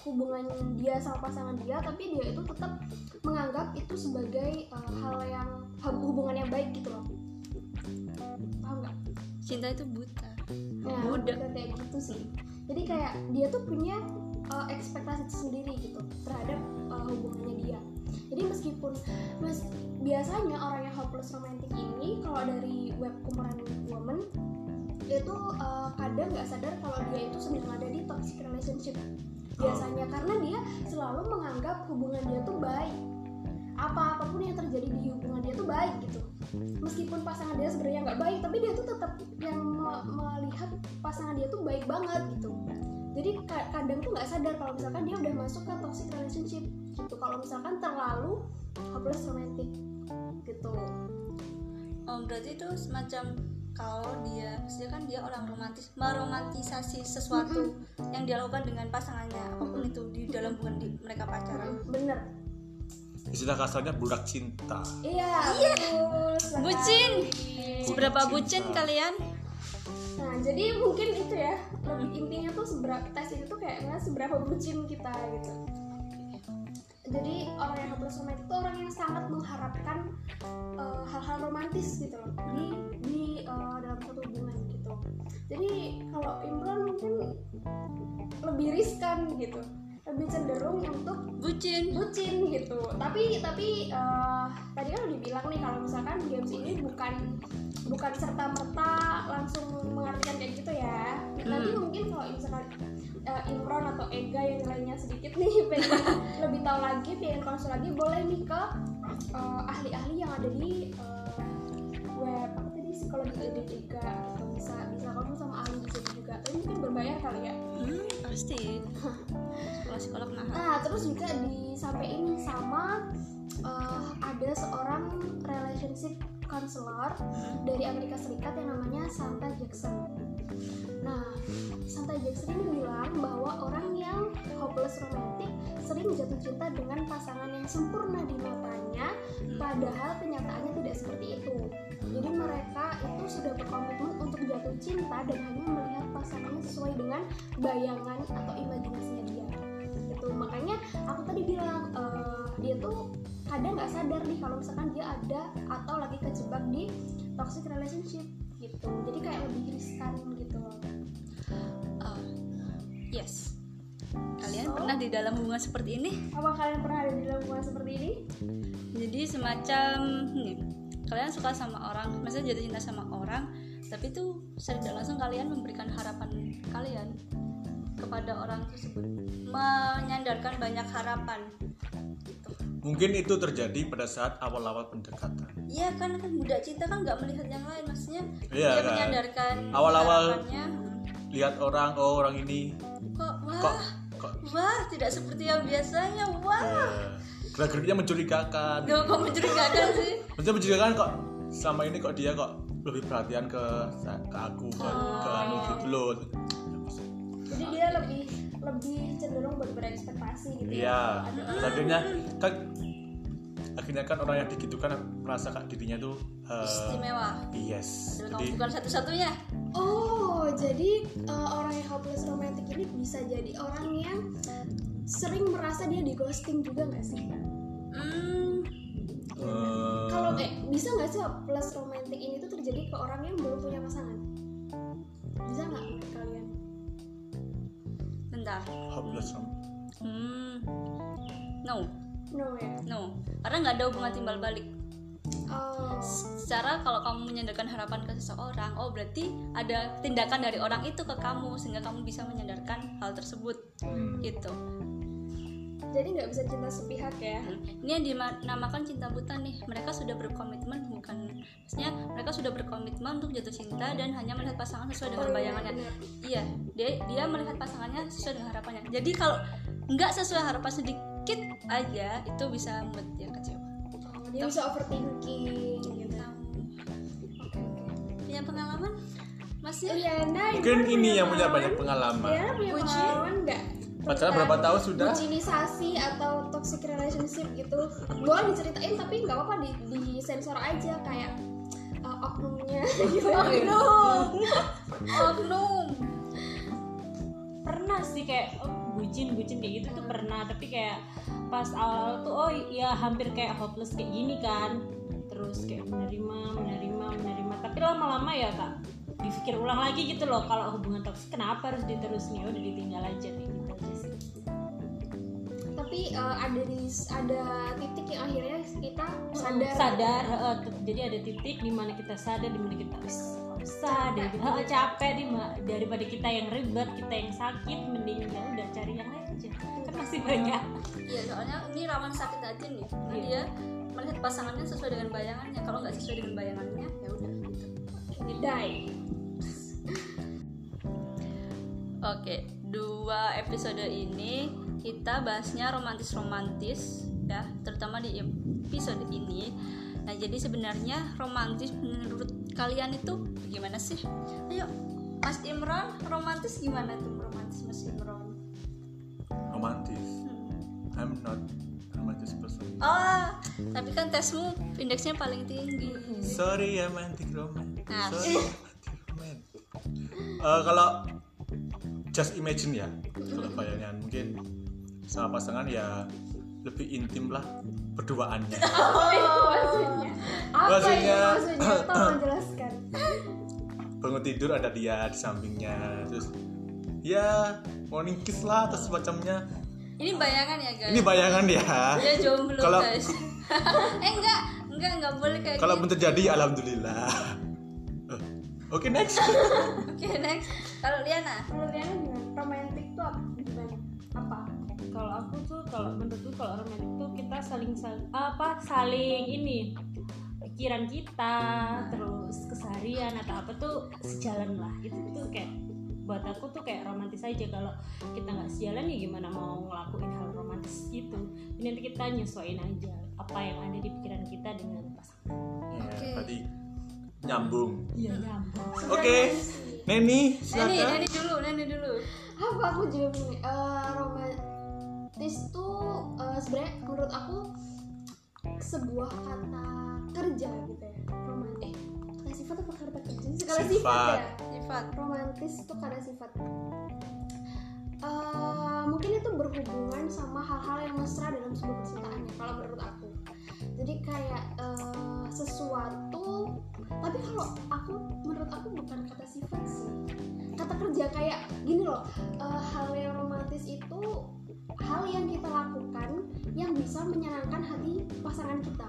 hubungan dia sama pasangan dia, tapi dia itu tetap menganggap itu sebagai uh, hal yang hubungan yang baik gitu loh. Paham nggak? cinta itu buta Nah, udah kayak gitu sih. Jadi kayak dia tuh punya uh, ekspektasi sendiri gitu terhadap uh, hubungannya dia. Jadi meskipun mas biasanya orang yang hopeless romantic ini kalau dari web kumparan woman dia tuh uh, kadang nggak sadar kalau dia itu sedang ada di toxic relationship. Biasanya karena dia selalu menganggap hubungan dia tuh baik. Apa apa pun yang terjadi di hubungan dia tuh baik gitu. Meskipun pasangan dia sebenarnya nggak baik tapi dia tuh tetap yang me- melihat pasangan dia tuh baik banget gitu jadi ka- kadang tuh nggak sadar kalau misalkan dia udah masuk ke toxic relationship gitu. Kalau misalkan terlalu hopeless romantic gitu. Oh berarti itu semacam kalau dia maksudnya kan dia orang romantis meromantisasi sesuatu yang dia lakukan dengan pasangannya apa pun itu di dalam hubungan di, mereka pacaran. Bener. Istilah kasarnya budak cinta. Iya sekali. bucin. seberapa bucin kalian nah jadi mungkin itu ya lebih intinya tuh seberapa tes itu tuh kayaknya seberapa bucin kita gitu. Jadi orang yang hopeless romantic itu orang yang sangat mengharapkan eh, hal-hal romantis gitu loh. Di di eh, dalam satu hubungan gitu. Jadi kalau Imran mungkin lebih riskan gitu lebih cenderung untuk bucin. bucin gitu. Tapi tapi eh, tadi kan udah bilang nih kalau misalkan games ini bukan bukan serta merta langsung mengartikan kayak gitu ya. Nanti Hmm. mungkin kalau misalkan eh, Imron atau Ega yang nilainya sedikit nih pengen lebih tahu lagi pengen konsul lagi boleh nih ke eh, ahli-ahli yang ada di eh, web psikologi ide juga gitu bisa bisa kamu sama ahli di situ juga. Tapi mungkin berbayar kali ya? Hmm, pasti. Sekolah psikolog mahal Nah, terus juga disampaikan sama eh, ada seorang relationship counselor dari Amerika Serikat yang namanya Santa Jackson. Nah, Santa Jackson ini bilang bahwa orang yang hopeless romantic sering jatuh cinta dengan pasangan yang sempurna di matanya, padahal kenyataannya tidak seperti itu. Jadi mereka itu sudah berkomitmen untuk jatuh cinta dan hanya melihat pasangannya sesuai dengan bayangan atau imajinasinya dia. Gitu. Makanya aku tadi bilang eh, dia tuh kadang nggak sadar nih kalau misalkan dia ada atau lagi kejebak di toxic relationship gitu. Jadi kayak lebih riskan gitu loh Oh, yes. Kalian So? pernah di dalam hubungan seperti ini? Apa kalian pernah ada di dalam hubungan seperti ini? Jadi semacam nih kalian suka sama orang maksudnya jatuh cinta sama orang tapi tuh secara tidak langsung kalian memberikan harapan kalian kepada orang tersebut. Menyandarkan banyak harapan mungkin itu terjadi pada saat awal-awal pendekatan. Iya kan kan budak cinta kan nggak melihat yang lain maksudnya Iya, dia kan. menyandarkan Awal-awal- lihat orang oh orang ini kok wah kok kok wah tidak seperti yang biasanya wah. Eh, gerak-geriknya mencurigakan. Gak kok mencurigakan sih? Maksudnya mencurigakan kok selama ini kok dia kok lebih perhatian ke ke aku ke, ke anu gitu loh. Jadi dia lebih lebih cenderung buat berekspektasi gitu iya. Ya Ada- Terus akhirnya kan akhirnya kan orang yang digitukan merasa kak dirinya tuh eh, istimewa. yes. Padahal kamu jadi bukan satu-satunya. Oh, jadi uh, orang yang hopeless romantic ini bisa jadi orang yang sering merasa dia di ghosting juga nggak sih? hmm, eh, Kalau eh. bisa nggak sih sih plus romantis ini tuh terjadi ke orang yang belum punya pasangan? Bisa nggak menurut kalian rom hmm. No. No ya? No. Karena nggak ada hubungan timbal balik. Oh. Secara kalau kamu menyandarkan harapan ke seseorang oh berarti ada tindakan dari orang itu ke kamu sehingga kamu bisa menyandarkan hal tersebut. Gitu jadi nggak bisa cinta sepihak ya. Ini yang dinamakan cinta buta nih. Mereka sudah berkomitmen bukan maksudnya mereka sudah berkomitmen untuk jatuh cinta dan hanya melihat pasangan sesuai dengan Oh, iya, bayangannya. iya dia dia melihat pasangannya sesuai dengan harapannya. Jadi kalau nggak sesuai harapan sedikit aja itu bisa membuat dia kecewa. Oh, dia bisa overthinking gitu. Oke oke. Punya pengalaman? Masih? Liana mungkin gimana ini yang punya banyak pengalaman. Liana punya pengalaman nggak pacaran berapa tahun sudah? bucinisasi atau toxic relationship gitu. Boleh diceritain tapi nggak apa-apa di, di sensor aja kayak uh, oknumnya. Gitu oknum. Oknum. Pernah sih kayak oh, bucin bucin kayak gitu tuh pernah tapi kayak pas awal tuh oh iya hampir kayak hopeless kayak gini kan. Terus kayak menerima menerima menerima. Tapi lama-lama ya kak dipikir ulang lagi gitu loh kalau hubungan toksik kenapa harus diterusin ya udah ditinggal aja sih tapi uh, ada di ada titik yang akhirnya kita sadar. Sadar t- jadi ada titik di mana kita sadar di mana kita "Wis, nggak usah deh Eh, capek di daripada kita yang ribet kita yang sakit mending ya udah cari yang lain aja. Kan masih banyak. Iya soalnya ini rawan sakit hati nih. Karena Iya. dia melihat pasangannya sesuai dengan bayangannya. Kalau nggak sesuai dengan bayangannya ya udah gitu. Die. Oke dua episode ini kita bahasnya romantis romantis ya terutama di episode ini. Nah jadi sebenarnya romantis menurut kalian itu gimana sih? Ayo Mas Imron romantis gimana tuh romantis Mas Imron romantis. I'm not romantis person. Oh tapi kan tesmu indeksnya paling tinggi. Sorry I'm anti romantis Nah. sorry romantis Eh, kalau just imagine ya kalau bayangan mungkin sama pasangan ya lebih intim lah berduaannya. Apa itu maksudnya? Apa Maksudnya- itu maksudnya tolong jelaskan bangun tidur ada dia di sampingnya terus ya morning kiss lah atau semacamnya. Ini bayangan ya guys? Ini bayangan ya. Dia jomblo Kalau- guys. Eh enggak. Enggak enggak boleh kayak kalau gitu. pun terjadi alhamdulillah. Oke next. Oke next. Kalau Liana? Menurut Liana gimana? Romantis kalau menurutku kalau romantis tuh kita saling sal- apa saling ini pikiran kita terus keseharian atau apa tuh sejalan lah. Itu tuh kayak buat aku tuh kayak romantis aja. Kalau kita nggak sejalan ya gimana mau ngelakuin hal romantis gitu. Jadi nanti kita nyesuaiin aja apa yang ada di pikiran kita dengan pasangan. Ya, Oke. berarti nyambung. Iya nyambung. Oke Neni Neni silakan. Neni dulu Neni dulu. Apa aku juga begini eh, romantis tuh eh, sebenarnya menurut aku sebuah kata kerja gitu ya romantis eh kata sifat apa kata kerja? Sih kata sifat, Sifat. ya? Sifat. Romantis tuh kata sifat. Eh, mungkin itu berhubungan sama hal-hal yang mesra dalam sebuah percintaan ya kalau menurut aku jadi kayak eh, sesuatu tapi kalau aku menurut aku bukan kata sifat sih. Kata kerja kayak gini loh eh, hal yang romantis itu hal yang kita lakukan yang bisa menyenangkan hati pasangan kita.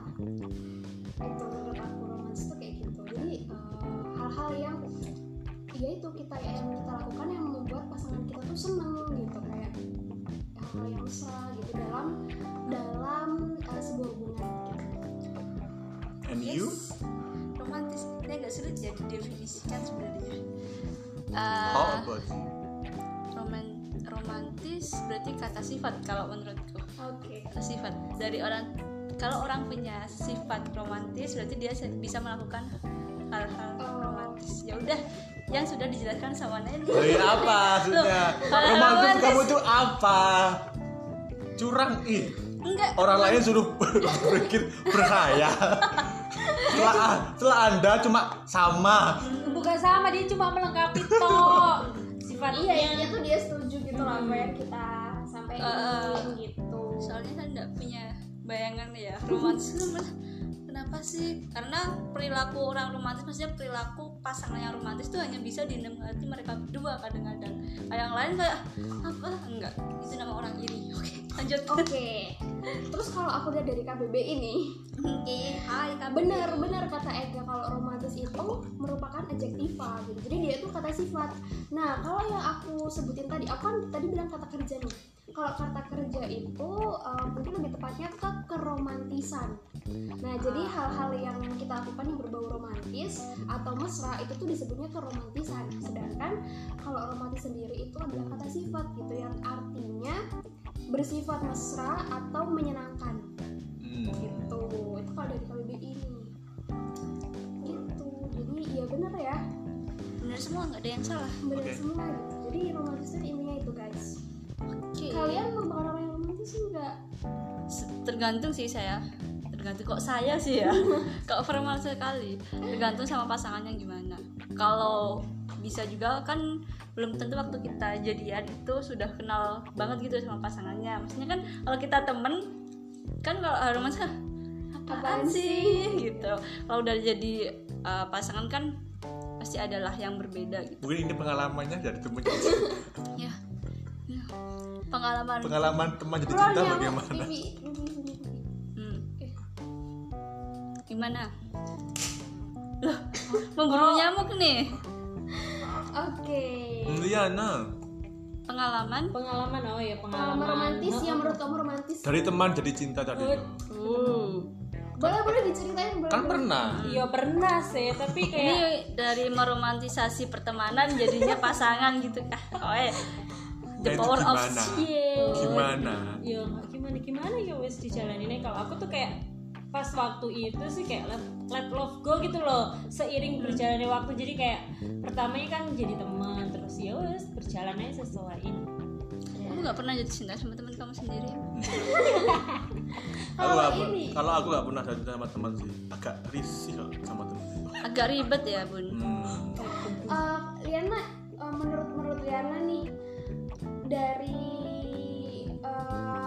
Itu menurut aku romantis itu kayak gitu. Jadi eh, hal-hal yang ya itu kita yang kita lakukan yang membuat pasangan kita tuh seneng gitu. Kayak hal yang mesra gitu dalam dalam eh, sebuah hubungan and you? Yes. romantis. Ini agak sulit ya didefinisikan sebenarnya. How Eh, about you? roman romantis berarti kata sifat kalau menurutku. Oke. kata sifat. Dari orang kalau orang punya sifat romantis berarti dia bisa melakukan hal-hal Oh. romantis. Ya udah yang sudah dijelaskan sama Neni Oh iya, apa maksudnya? romantis romantis- kamu itu apa? Curang ih. Enggak. Orang lain suruh berpikir berhayal setelah setelah anda cuma sama. Bukan sama dia cuma melengkapi toh sifatnya Iya, intinya tuh dia setuju gitu loh apa yang kita sampaikan Eh, gitu. soalnya kan enggak punya bayangan ya romantis kenapa sih? Karena perilaku orang romantis maksudnya perilaku pasangan yang romantis tuh hanya bisa dinikmati mereka berdua kadang-kadang. Yang lain kayak "Ah, apa enggak itu nama orang iri. Oke lanjut. Oke terus kalau aku lihat dari KBB ini oke. Hai bener bener kata Ega kalau romantis itu merupakan adjektiva gitu. Jadi dia itu kata sifat. Nah kalau yang aku sebutin tadi aku kan tadi bilang kata kerja nih? Kalau kata kerja itu eh, mungkin lebih tepatnya ke keromantisan. Nah jadi hal-hal yang kita lakukan yang berbau romantis atau mesra itu tuh disebutnya keromantisan. Sedangkan kalau romantis sendiri itu adalah kata sifat gitu yang artinya bersifat mesra atau menyenangkan. Hmm. gitu. Itu kalau dari KBBI ini. Gitu. Jadi ya bener ya. Bener semua nggak ada yang salah. Bener Oke. semua gitu. Jadi romantis itu intinya itu guys. Oke. Kalian merupakan orang yang romantis enggak tergantung sih saya. Tergantung kok saya sih ya. Kok formal sekali. Tergantung sama pasangannya gimana. Kalau bisa juga kan belum tentu waktu kita jadian itu sudah kenal banget gitu sama pasangannya. Maksudnya kan kalau kita temen kan kalau uh, romantis kan apaan Apaan sih? gitu. Kalau udah jadi uh, pasangan kan pasti adalah yang berbeda gitu. Mungkin ini pengalamannya dari temen. Ya Ya. pengalaman. Pengalaman teman jadi cinta bagaimana? Hmm. Gimana? Loh, memburu nyamuk nih. oke. Hmm, Liana Pengalaman? pengalaman oh ya pengalaman pengalaman romantis yang menurut kamu romantis dari teman jadi cinta tadi Uh. boleh boleh diceritain boleh kan pernah iya pernah sih tapi Ini kayak dari meromantisasi pertemanan jadinya pasangan gitu kah? Oh, eh. The Nah, power of gimana? shit. gimana ya nggak gimana gimana ya wes dijalaninnya kalau aku tuh kayak pas waktu itu sih kayak let, let love go gitu loh seiring berjalannya waktu jadi kayak pertamanya kan jadi teman terus ya wes berjalan aja sesuai ini Kamu nggak pernah jadi cinta sama teman kamu sendiri? aku Kalau ini. kalau aku gak pernah jadi sama teman sih agak risih kok sama teman Agak ribet ya, Bun. hmm. Eh, Liana eh, menurut menurut Liana nih dari eh, pasangan-pasangan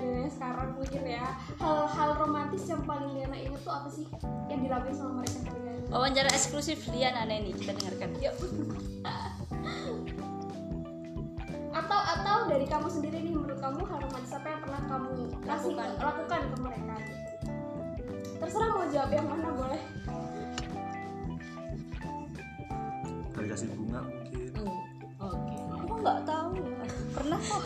Liana sekarang mungkin ya hal-hal romantis yang paling Liana inget tuh apa sih yang dilakuin sama mereka kalian Wawancara eksklusif Lian aneh nih, kita dengarkan. Yuk. atau atau dari kamu sendiri nih menurut kamu hal romantis apa yang pernah kamu kasih Lakukan. lakukan ke mereka terserah mau jawab yang mana boleh kasih bunga mungkin oke Aku nggak tahu. Pernah kok.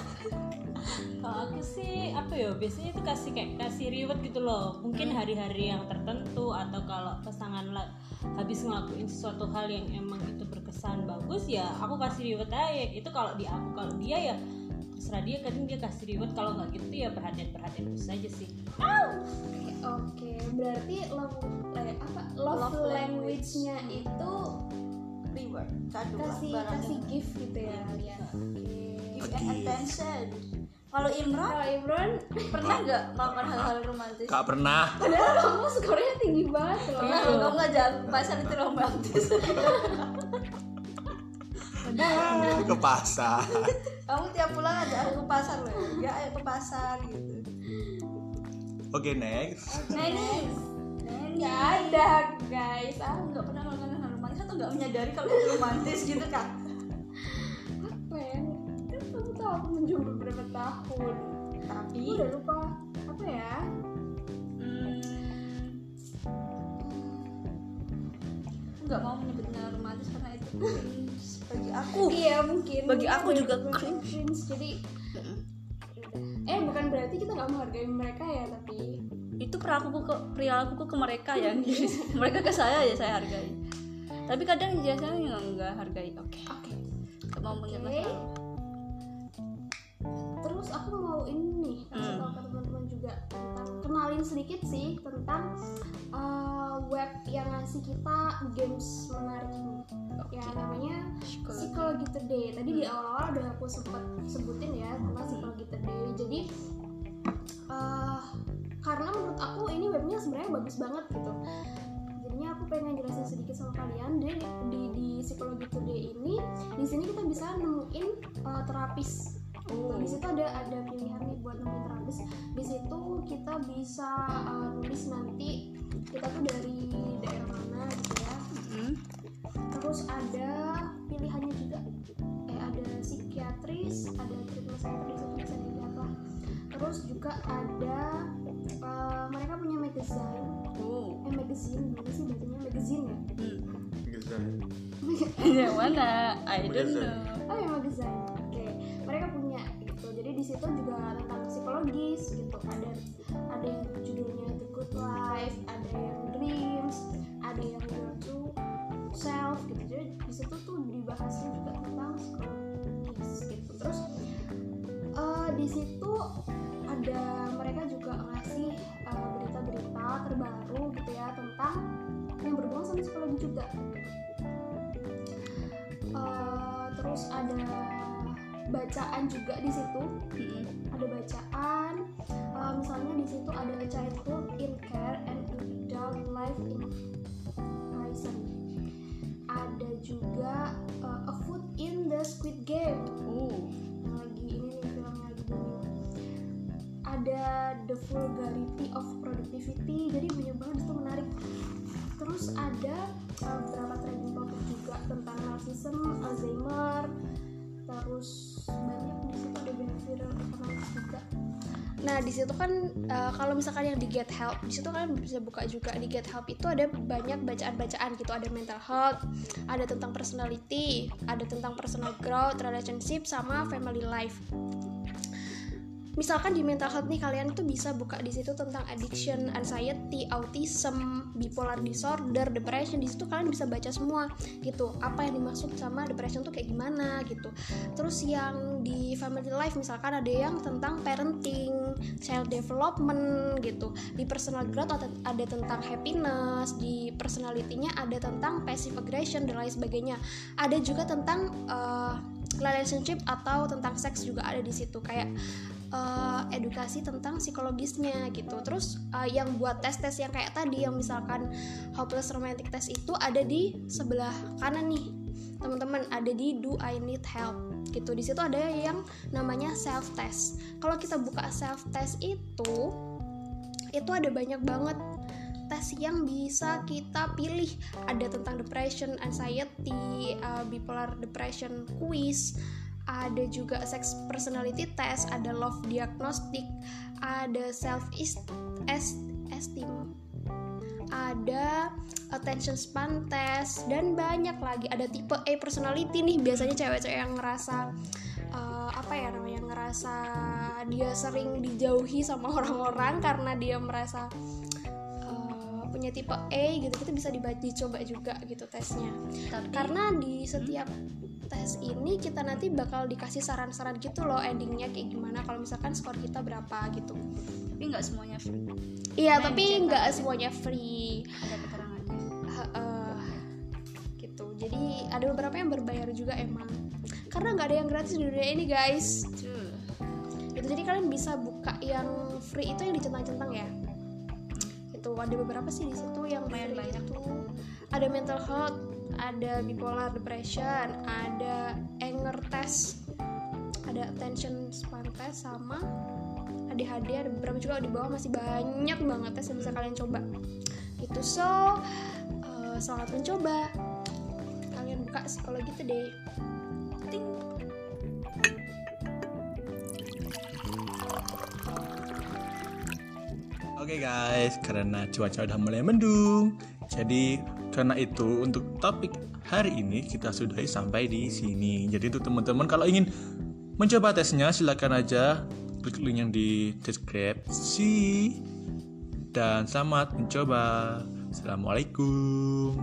Kalau aku sih apa ya biasanya itu kasih kayak kasih reward gitu loh. Mungkin hari-hari yang tertentu atau kalau pasangan la- habis ngelakuin sesuatu hal yang emang itu berkesan bagus ya aku kasih reward aja. Itu kalau di aku kalau dia ya terserah dia kadang dia kasih reward. Kalau nggak gitu ya perhatian perhatian khusus aja sih. Oke berarti love eh, apa love, Love language-nya itu Reward. Kasih kasih gift gitu ya Iya. Oke. Give and attention. Kalau Imran Kalau Imron, pernah nggak melakukan hal-hal romantis? gak pernah padahal kamu skornya tinggi banget loh. Pernah loh, kamu ngajak pasar itu romantis. ke pasar kamu tiap pulang ngajak aku ke pasar loh. Ya ayo ke pasar gitu. oke next Nenek. Nggak ada guys. Aku nggak pernah melakukan hal romantis atau nggak menyadari kalau itu romantis gitu kan? Aku menjomblo berapa tahun. Tapi Aku udah lupa apa ya? hmm, nggak mau menyebutnya romantis karena itu cringe bagi aku. Iya mungkin. Bagi aku Mungkin juga cringe. cringe. Jadi eh bukan berarti kita nggak menghargai mereka ya tapi itu perilakuku ke perilakuku ke mereka ya mereka ke saya ya saya hargai tapi kadang biasanya nggak hargai oke oke Nggak mau menyebut Oke. Terus aku mau ini nih kasih Hmm. tahu ke teman-teman juga tentang kenalin sedikit sih tentang uh, web yang ngasih kita games menarik ini. Ya namanya Psikologi. Today. Tadi di awal-awal udah aku sempat sebutin ya tentang Psychology Today. Jadi uh, karena menurut aku ini webnya sebenarnya bagus banget gitu. Jadinya aku pengen jelasin sedikit sama kalian. Di, di, di Psychology Today ini di sini kita bisa nemuin uh, terapis Nah, di situ ada ada pilihan nih buat nemuin terabis. Di situ kita bisa uh, nulis nanti kita tuh dari daerah mana gitu ya. Hmm. Terus ada pilihannya juga. Eh ada psikiatris, ada treatment center di situ bisa dilihat lah. Terus juga ada uh, mereka punya magazine. Oh. Eh magazine, gimana sih bacanya magazine ya? Hmm. Yang mana? I don't Magazine. know. Situ juga tentang psikologis gitu. Ada ada yang judulnya The Good Life, ada yang Dreams, ada yang Your True Self gitu. Jadi di situ tuh dibahasnya juga tentang psikologis gitu. Terus eh, di situ ada mereka juga ngasih eh, berita-berita terbaru gitu ya tentang yang berhubungan sama psikologi juga. Eh, terus ada bacaan juga di situ. Hmm. ada bacaan Eh, misalnya di situ ada childhood in care and adult life in prison. Ada juga eh, a foot in the squid game. Oh. yang lagi ini nih film lagi booming ada the vulgarity of productivity. Jadi banyak banget itu menarik. Terus ada uh, beberapa trending topik juga tentang narcissism Alzheimer terus banyak di situ ada behavioral economics juga. Nah di situ kan uh, kalau misalkan yang di Get Help di situ kalian bisa buka juga. Di Get Help itu ada banyak bacaan-bacaan gitu. Ada mental health, ada tentang personality, ada tentang personal growth, relationship sama family life. Misalkan di mental health nih kalian tuh bisa buka di situ tentang addiction, anxiety, autism, bipolar disorder, depression di situ kalian bisa baca semua gitu. Apa yang dimaksud sama depression tuh kayak gimana gitu. Terus yang di family life misalkan ada yang tentang parenting, child development gitu. Di personal growth ada, tentang happiness, di personality-nya ada tentang passive aggression dan lain sebagainya. Ada juga tentang uh, relationship atau tentang seks juga ada di situ kayak uh, edukasi tentang psikologisnya gitu. Terus uh, yang buat tes-tes yang kayak tadi yang misalkan hopeless romantic test itu ada di sebelah kanan nih. Teman-teman ada di do I need help gitu. Di situ ada yang namanya self test. Kalau kita buka self test itu itu ada banyak banget tes yang bisa kita pilih ada tentang depression, anxiety, uh, bipolar depression quiz, ada juga sex personality test, ada love diagnostic, ada self esteem, ada attention span test dan banyak lagi. Ada tipe A personality nih, biasanya cewek-cewek yang ngerasa uh, apa ya namanya ngerasa dia sering dijauhi sama orang-orang karena dia merasa uh, punya tipe A gitu itu bisa dibaca dicoba juga gitu tesnya Tapi karena di setiap tes ini kita nanti bakal dikasih saran-saran gitu loh endingnya kayak gimana kalau misalkan skor kita berapa gitu. Tapi nggak semuanya free. iya Nah, tapi nggak semuanya free. Ada keterangannya. Heeh. gitu. Jadi ada beberapa yang berbayar juga emang. Karena nggak ada yang gratis di dunia ini guys. True. gitu. Jadi kalian bisa buka yang free itu yang dicentang-centang ya. Itu ada beberapa sih di situ yang Lumayan banyak. itu. Ada mental health ada bipolar depression ada anger test ada attention span test sama ADHD ada beberapa juga di bawah masih banyak banget tes yang bisa kalian coba. Gitu so eh, selamat mencoba. Kalian buka psikologi today. Ting. Oke guys, karena cuaca udah mulai mendung, jadi karena itu untuk topik hari ini kita sudahi sampai di sini. Jadi untuk teman-teman kalau ingin mencoba tesnya silakan aja klik link yang di deskripsi dan selamat mencoba. Assalamualaikum.